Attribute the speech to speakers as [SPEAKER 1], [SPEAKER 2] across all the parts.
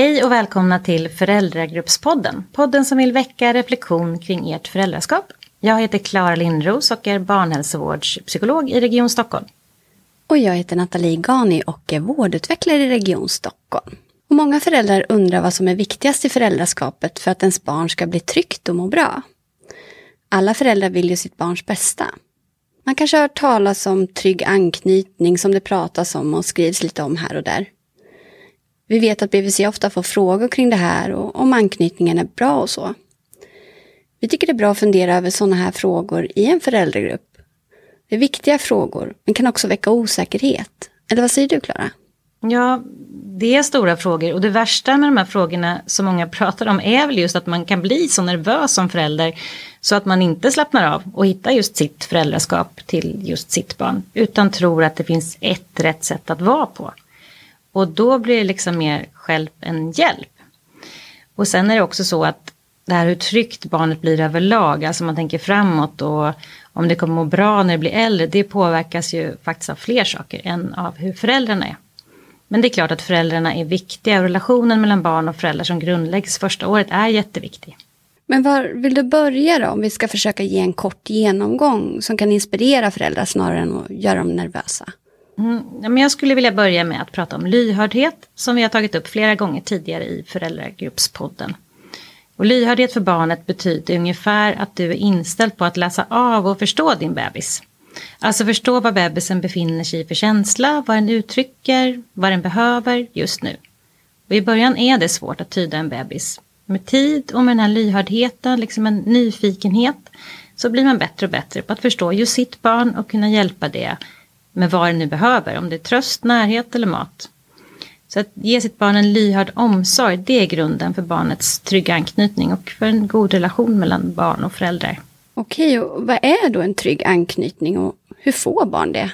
[SPEAKER 1] Hej och välkomna till Föräldragruppspodden. Podden som vill väcka reflektion kring ert föräldraskap. Jag heter Klara Lindros och är barnhälsovårdspsykolog i Region Stockholm.
[SPEAKER 2] Och jag heter Nathalie Gani och är vårdutvecklare i Region Stockholm. Och många föräldrar undrar vad som är viktigast i föräldraskapet för att ens barn ska bli tryggt och må bra. Alla föräldrar vill ju sitt barns bästa. Man kanske har hört talas om trygg anknytning som det pratas om och skrivs lite om här och där. Vi vet att BVC ofta får frågor kring det här och om anknytningen är bra och så. Vi tycker det är bra att fundera över sådana här frågor i en föräldragrupp. Det är viktiga frågor, men kan också väcka osäkerhet. Eller vad säger du, Klara?
[SPEAKER 1] Ja, det är stora frågor och det värsta med de här frågorna som många pratar om är väl just att man kan bli så nervös som förälder så att man inte slappnar av och hittar just sitt föräldraskap till just sitt barn utan tror att det finns ett rätt sätt att vara på. Och då blir det liksom mer hjälp än hjälp. Och sen är det också så att det här hur tryggt barnet blir överlag, alltså man tänker framåt och om det kommer må bra när det blir äldre, det påverkas ju faktiskt av fler saker än av hur föräldrarna är. Men det är klart att föräldrarna är viktiga och relationen mellan barn och föräldrar som grundläggs första året är jätteviktig.
[SPEAKER 2] Men var vill du börja då om vi ska försöka ge en kort genomgång som kan inspirera föräldrar snarare än att göra dem nervösa?
[SPEAKER 1] Mm, men jag skulle vilja börja med att prata om lyhördhet som vi har tagit upp flera gånger tidigare i föräldragruppspodden. Och lyhördhet för barnet betyder ungefär att du är inställd på att läsa av och förstå din bebis. Alltså förstå vad bebisen befinner sig i för känsla, vad den uttrycker, vad den behöver just nu. Och I början är det svårt att tyda en bebis. Med tid och med den här lyhördheten, liksom en nyfikenhet, så blir man bättre och bättre på att förstå just sitt barn och kunna hjälpa det med vad det nu behöver, om det är tröst, närhet eller mat. Så att ge sitt barn en lyhörd omsorg, det är grunden för barnets trygga anknytning och för en god relation mellan barn och föräldrar.
[SPEAKER 2] Okej, och vad är då en trygg anknytning och hur får barn det?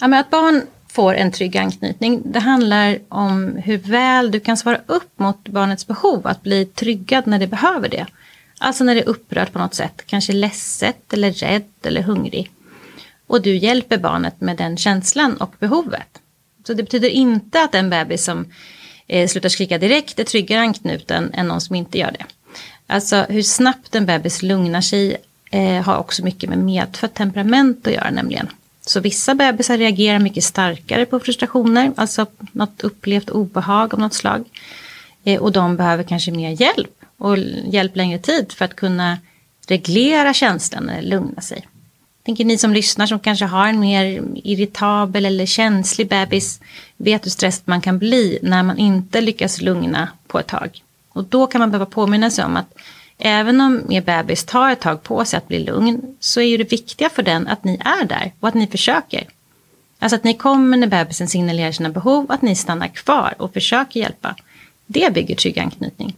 [SPEAKER 1] Ja, men att barn får en trygg anknytning, det handlar om hur väl du kan svara upp mot barnets behov att bli tryggad när det behöver det. Alltså när det är upprört på något sätt, kanske ledset eller rädd eller hungrig. Och du hjälper barnet med den känslan och behovet. Så det betyder inte att en bebis som eh, slutar skrika direkt är tryggare anknuten än någon som inte gör det. Alltså hur snabbt en bebis lugnar sig eh, har också mycket med medfött temperament att göra nämligen. Så vissa bebisar reagerar mycket starkare på frustrationer, alltså något upplevt obehag av något slag. Eh, och de behöver kanske mer hjälp och hjälp längre tid för att kunna reglera känslan eller lugna sig tänker ni som lyssnar som kanske har en mer irritabel eller känslig bebis vet hur stressad man kan bli när man inte lyckas lugna på ett tag. Och då kan man behöva påminna sig om att även om er bebis tar ett tag på sig att bli lugn så är ju det viktiga för den att ni är där och att ni försöker. Alltså att ni kommer när bebisen signalerar sina behov, att ni stannar kvar och försöker hjälpa. Det bygger trygg anknytning.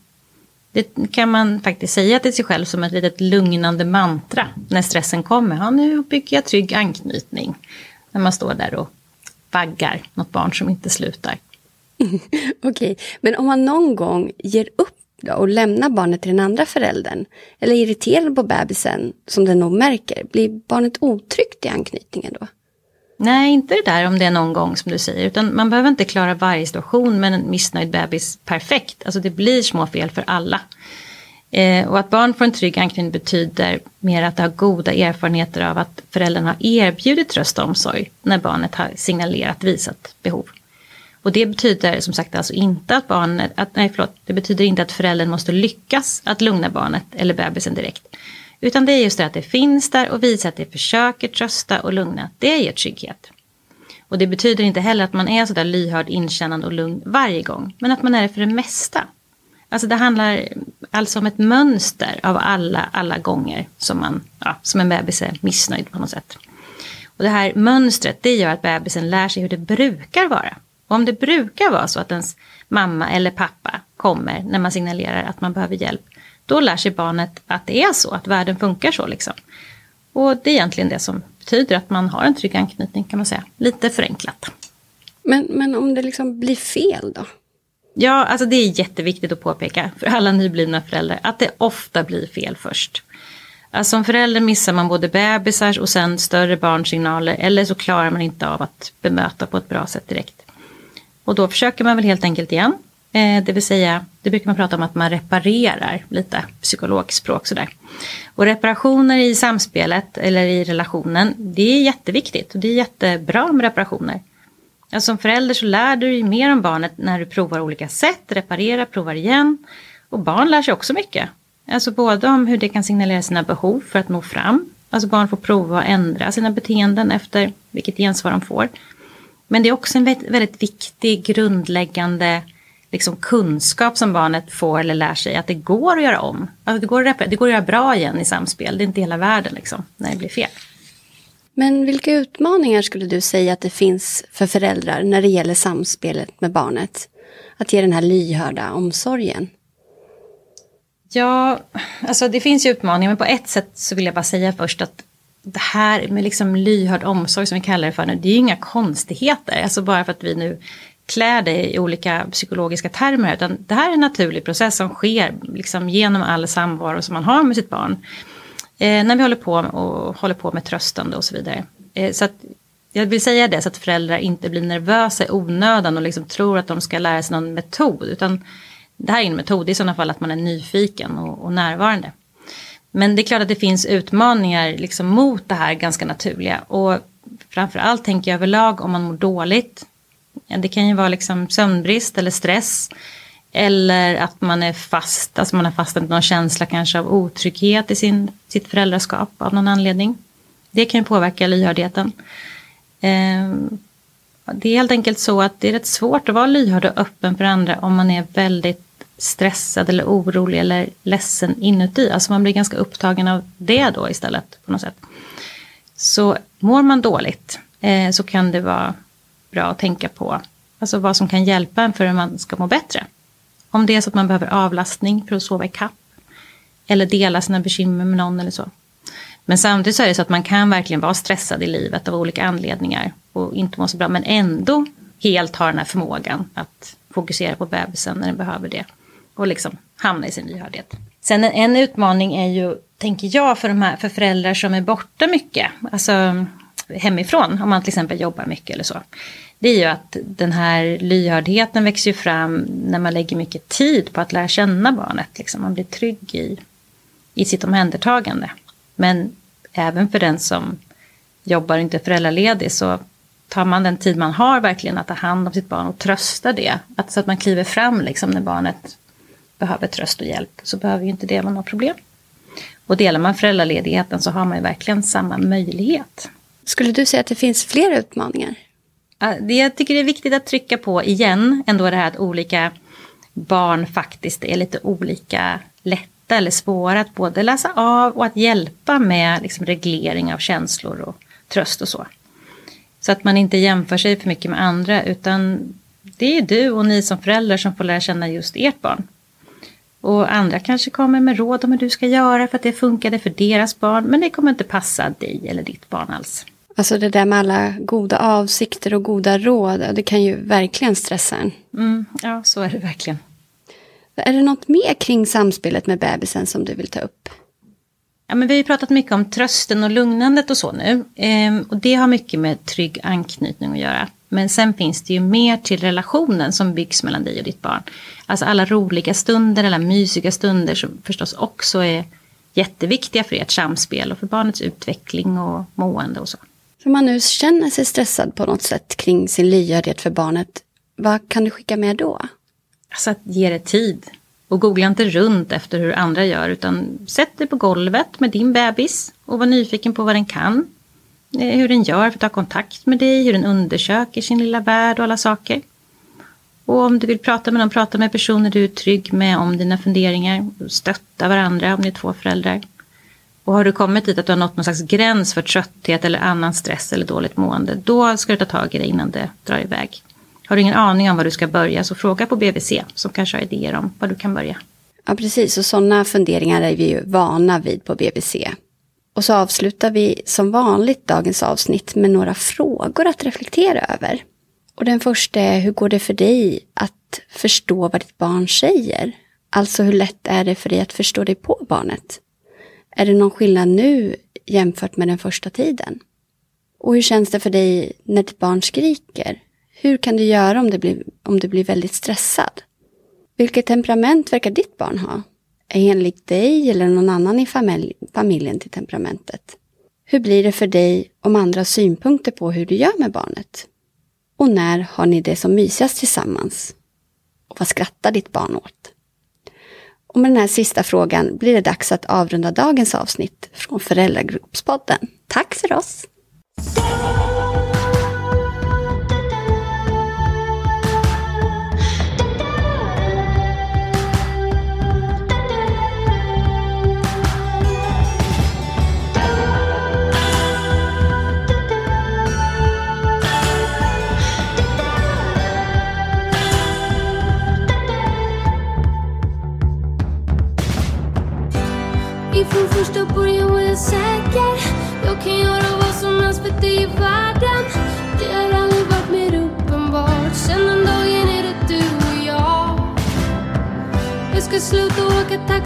[SPEAKER 1] Det kan man faktiskt säga till sig själv som ett litet lugnande mantra när stressen kommer. Ja, nu bygger jag trygg anknytning. När man står där och vaggar något barn som inte slutar.
[SPEAKER 2] Okej, men om man någon gång ger upp då och lämnar barnet till den andra föräldern eller är irriterad på bebisen som den nog märker, blir barnet otryggt i anknytningen då?
[SPEAKER 1] Nej, inte det där om det är någon gång som du säger. Utan man behöver inte klara varje situation med en missnöjd bebis perfekt. Alltså det blir små fel för alla. Eh, och att barn får en trygg anknytning betyder mer att det har goda erfarenheter av att föräldrarna har erbjudit tröst och omsorg när barnet har signalerat visat behov. Och det betyder som sagt alltså inte att barnet, att, nej förlåt, det betyder inte att föräldern måste lyckas att lugna barnet eller bebisen direkt. Utan det är just det att det finns där och visar att det försöker trösta och lugna. Det ger trygghet. Och det betyder inte heller att man är sådär lyhörd, inkännande och lugn varje gång. Men att man är det för det mesta. Alltså det handlar alltså om ett mönster av alla, alla gånger som, man, ja, som en bebis är missnöjd på något sätt. Och det här mönstret det gör att bebisen lär sig hur det brukar vara. Och om det brukar vara så att ens mamma eller pappa kommer när man signalerar att man behöver hjälp då lär sig barnet att det är så, att världen funkar så. Liksom. Och det är egentligen det som betyder att man har en trygg anknytning kan man säga. Lite förenklat.
[SPEAKER 2] Men, men om det liksom blir fel då?
[SPEAKER 1] Ja, alltså det är jätteviktigt att påpeka för alla nyblivna föräldrar att det ofta blir fel först. Alltså som förälder missar man både bebisars och sen större barnsignaler eller så klarar man inte av att bemöta på ett bra sätt direkt. Och då försöker man väl helt enkelt igen Eh, det vill säga, det brukar man prata om att man reparerar lite psykologspråk sådär. Och reparationer i samspelet eller i relationen, det är jätteviktigt och det är jättebra med reparationer. Alltså som förälder så lär du dig mer om barnet när du provar olika sätt, reparerar, provar igen. Och barn lär sig också mycket. Alltså både om hur det kan signalera sina behov för att nå fram. Alltså barn får prova att ändra sina beteenden efter vilket gensvar de får. Men det är också en väldigt viktig grundläggande liksom kunskap som barnet får eller lär sig att det går att göra om. Alltså det, går att det går att göra bra igen i samspel. Det är inte hela världen liksom, när det blir fel.
[SPEAKER 2] Men vilka utmaningar skulle du säga att det finns för föräldrar när det gäller samspelet med barnet? Att ge den här lyhörda omsorgen.
[SPEAKER 1] Ja, alltså det finns ju utmaningar men på ett sätt så vill jag bara säga först att det här med liksom lyhörd omsorg som vi kallar det för nu, det är ju inga konstigheter. Alltså bara för att vi nu klä det i olika psykologiska termer. Utan det här är en naturlig process som sker liksom genom all samvaro som man har med sitt barn. Eh, när vi håller på, och håller på med tröstande och så vidare. Eh, så att, jag vill säga det så att föräldrar inte blir nervösa i onödan och liksom tror att de ska lära sig någon metod. Utan det här är en metod i sådana fall att man är nyfiken och, och närvarande. Men det är klart att det finns utmaningar liksom mot det här ganska naturliga. Och framförallt tänker jag överlag om man mår dåligt. Det kan ju vara liksom sömnbrist eller stress. Eller att man är fast, alltså man har fastnat i någon känsla kanske av otrygghet i sin, sitt föräldraskap av någon anledning. Det kan ju påverka lyhördheten. Ehm, det är helt enkelt så att det är rätt svårt att vara lyhörd och öppen för andra om man är väldigt stressad eller orolig eller ledsen inuti. Alltså man blir ganska upptagen av det då istället på något sätt. Så mår man dåligt eh, så kan det vara bra att tänka på alltså vad som kan hjälpa en för att man ska må bättre. Om det är så att man behöver avlastning för att sova i kapp eller dela sina bekymmer med någon eller så. Men samtidigt så är det så att man kan verkligen vara stressad i livet av olika anledningar och inte må så bra men ändå helt ha den här förmågan att fokusera på bebisen när den behöver det och liksom hamna i sin lyhördhet. Sen en, en utmaning är ju, tänker jag, för, de här, för föräldrar som är borta mycket, alltså hemifrån, om man till exempel jobbar mycket eller så. Det är ju att den här lyhördheten växer fram när man lägger mycket tid på att lära känna barnet. Liksom. Man blir trygg i, i sitt omhändertagande. Men även för den som jobbar och inte är föräldraledig så tar man den tid man har verkligen att ta hand om sitt barn och trösta det. Att, så att man kliver fram liksom när barnet behöver tröst och hjälp så behöver ju inte det vara något problem. Och delar man föräldraledigheten så har man ju verkligen samma möjlighet.
[SPEAKER 2] Skulle du säga att det finns fler utmaningar?
[SPEAKER 1] Det jag tycker är viktigt att trycka på igen ändå det här att olika barn faktiskt är lite olika lätta eller svåra att både läsa av och att hjälpa med liksom reglering av känslor och tröst och så. Så att man inte jämför sig för mycket med andra utan det är du och ni som föräldrar som får lära känna just ert barn. Och andra kanske kommer med råd om hur du ska göra för att det funkade för deras barn. Men det kommer inte passa dig eller ditt barn alls.
[SPEAKER 2] Alltså det där med alla goda avsikter och goda råd, det kan ju verkligen stressa en.
[SPEAKER 1] Mm, ja, så är det verkligen.
[SPEAKER 2] Är det något mer kring samspelet med bebisen som du vill ta upp?
[SPEAKER 1] Ja, men vi har ju pratat mycket om trösten och lugnandet och så nu. Ehm, och det har mycket med trygg anknytning att göra. Men sen finns det ju mer till relationen som byggs mellan dig och ditt barn. Alltså alla roliga stunder, alla mysiga stunder som förstås också är jätteviktiga för ert samspel och för barnets utveckling och mående och så.
[SPEAKER 2] Om man nu känner sig stressad på något sätt kring sin lyhördhet för barnet, vad kan du skicka med då?
[SPEAKER 1] Alltså att ge det tid. Och googla inte runt efter hur andra gör utan sätt dig på golvet med din bebis och var nyfiken på vad den kan. Eh, hur den gör för att ta kontakt med dig, hur den undersöker sin lilla värld och alla saker. Och om du vill prata med någon, prata med personer du är trygg med om dina funderingar. Stötta varandra om ni är två föräldrar. Och har du kommit dit att du har nått någon slags gräns för trötthet eller annan stress eller dåligt mående, då ska du ta tag i det innan det drar iväg. Har du ingen aning om var du ska börja så fråga på BVC som kanske har idéer om var du kan börja.
[SPEAKER 2] Ja, precis. Och sådana funderingar är vi ju vana vid på BVC. Och så avslutar vi som vanligt dagens avsnitt med några frågor att reflektera över. Och den första är, hur går det för dig att förstå vad ditt barn säger? Alltså hur lätt är det för dig att förstå dig på barnet? Är det någon skillnad nu jämfört med den första tiden? Och hur känns det för dig när ditt barn skriker? Hur kan du göra om du blir, om du blir väldigt stressad? Vilket temperament verkar ditt barn ha? Enligt dig eller någon annan i familj, familjen till temperamentet? Hur blir det för dig om andra har synpunkter på hur du gör med barnet? Och när har ni det som mysigast tillsammans? Och vad skrattar ditt barn åt? Och med den här sista frågan blir det dags att avrunda dagens avsnitt från Föräldragruppspodden. Tack för oss!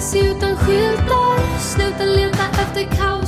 [SPEAKER 3] Taxi utan skyltar Sluta leta efter kaos.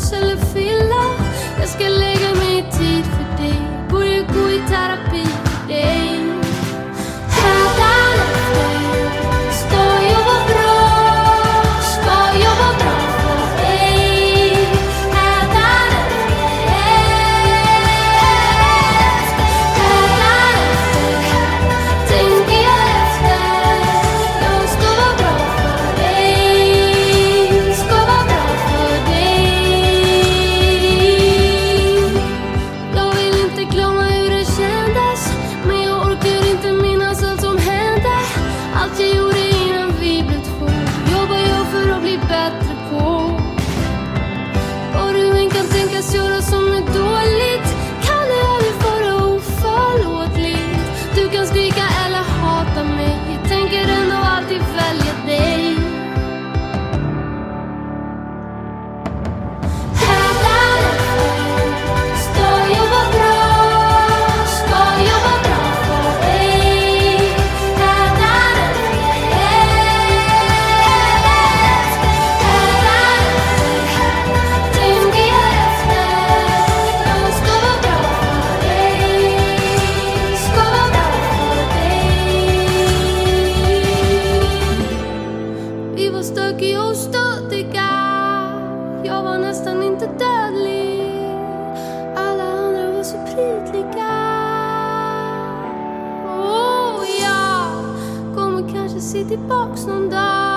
[SPEAKER 3] Stökiga och Jag var nästan inte dödlig. Alla andra var så prydliga. Och jag kommer kanske se tillbaks någon dag.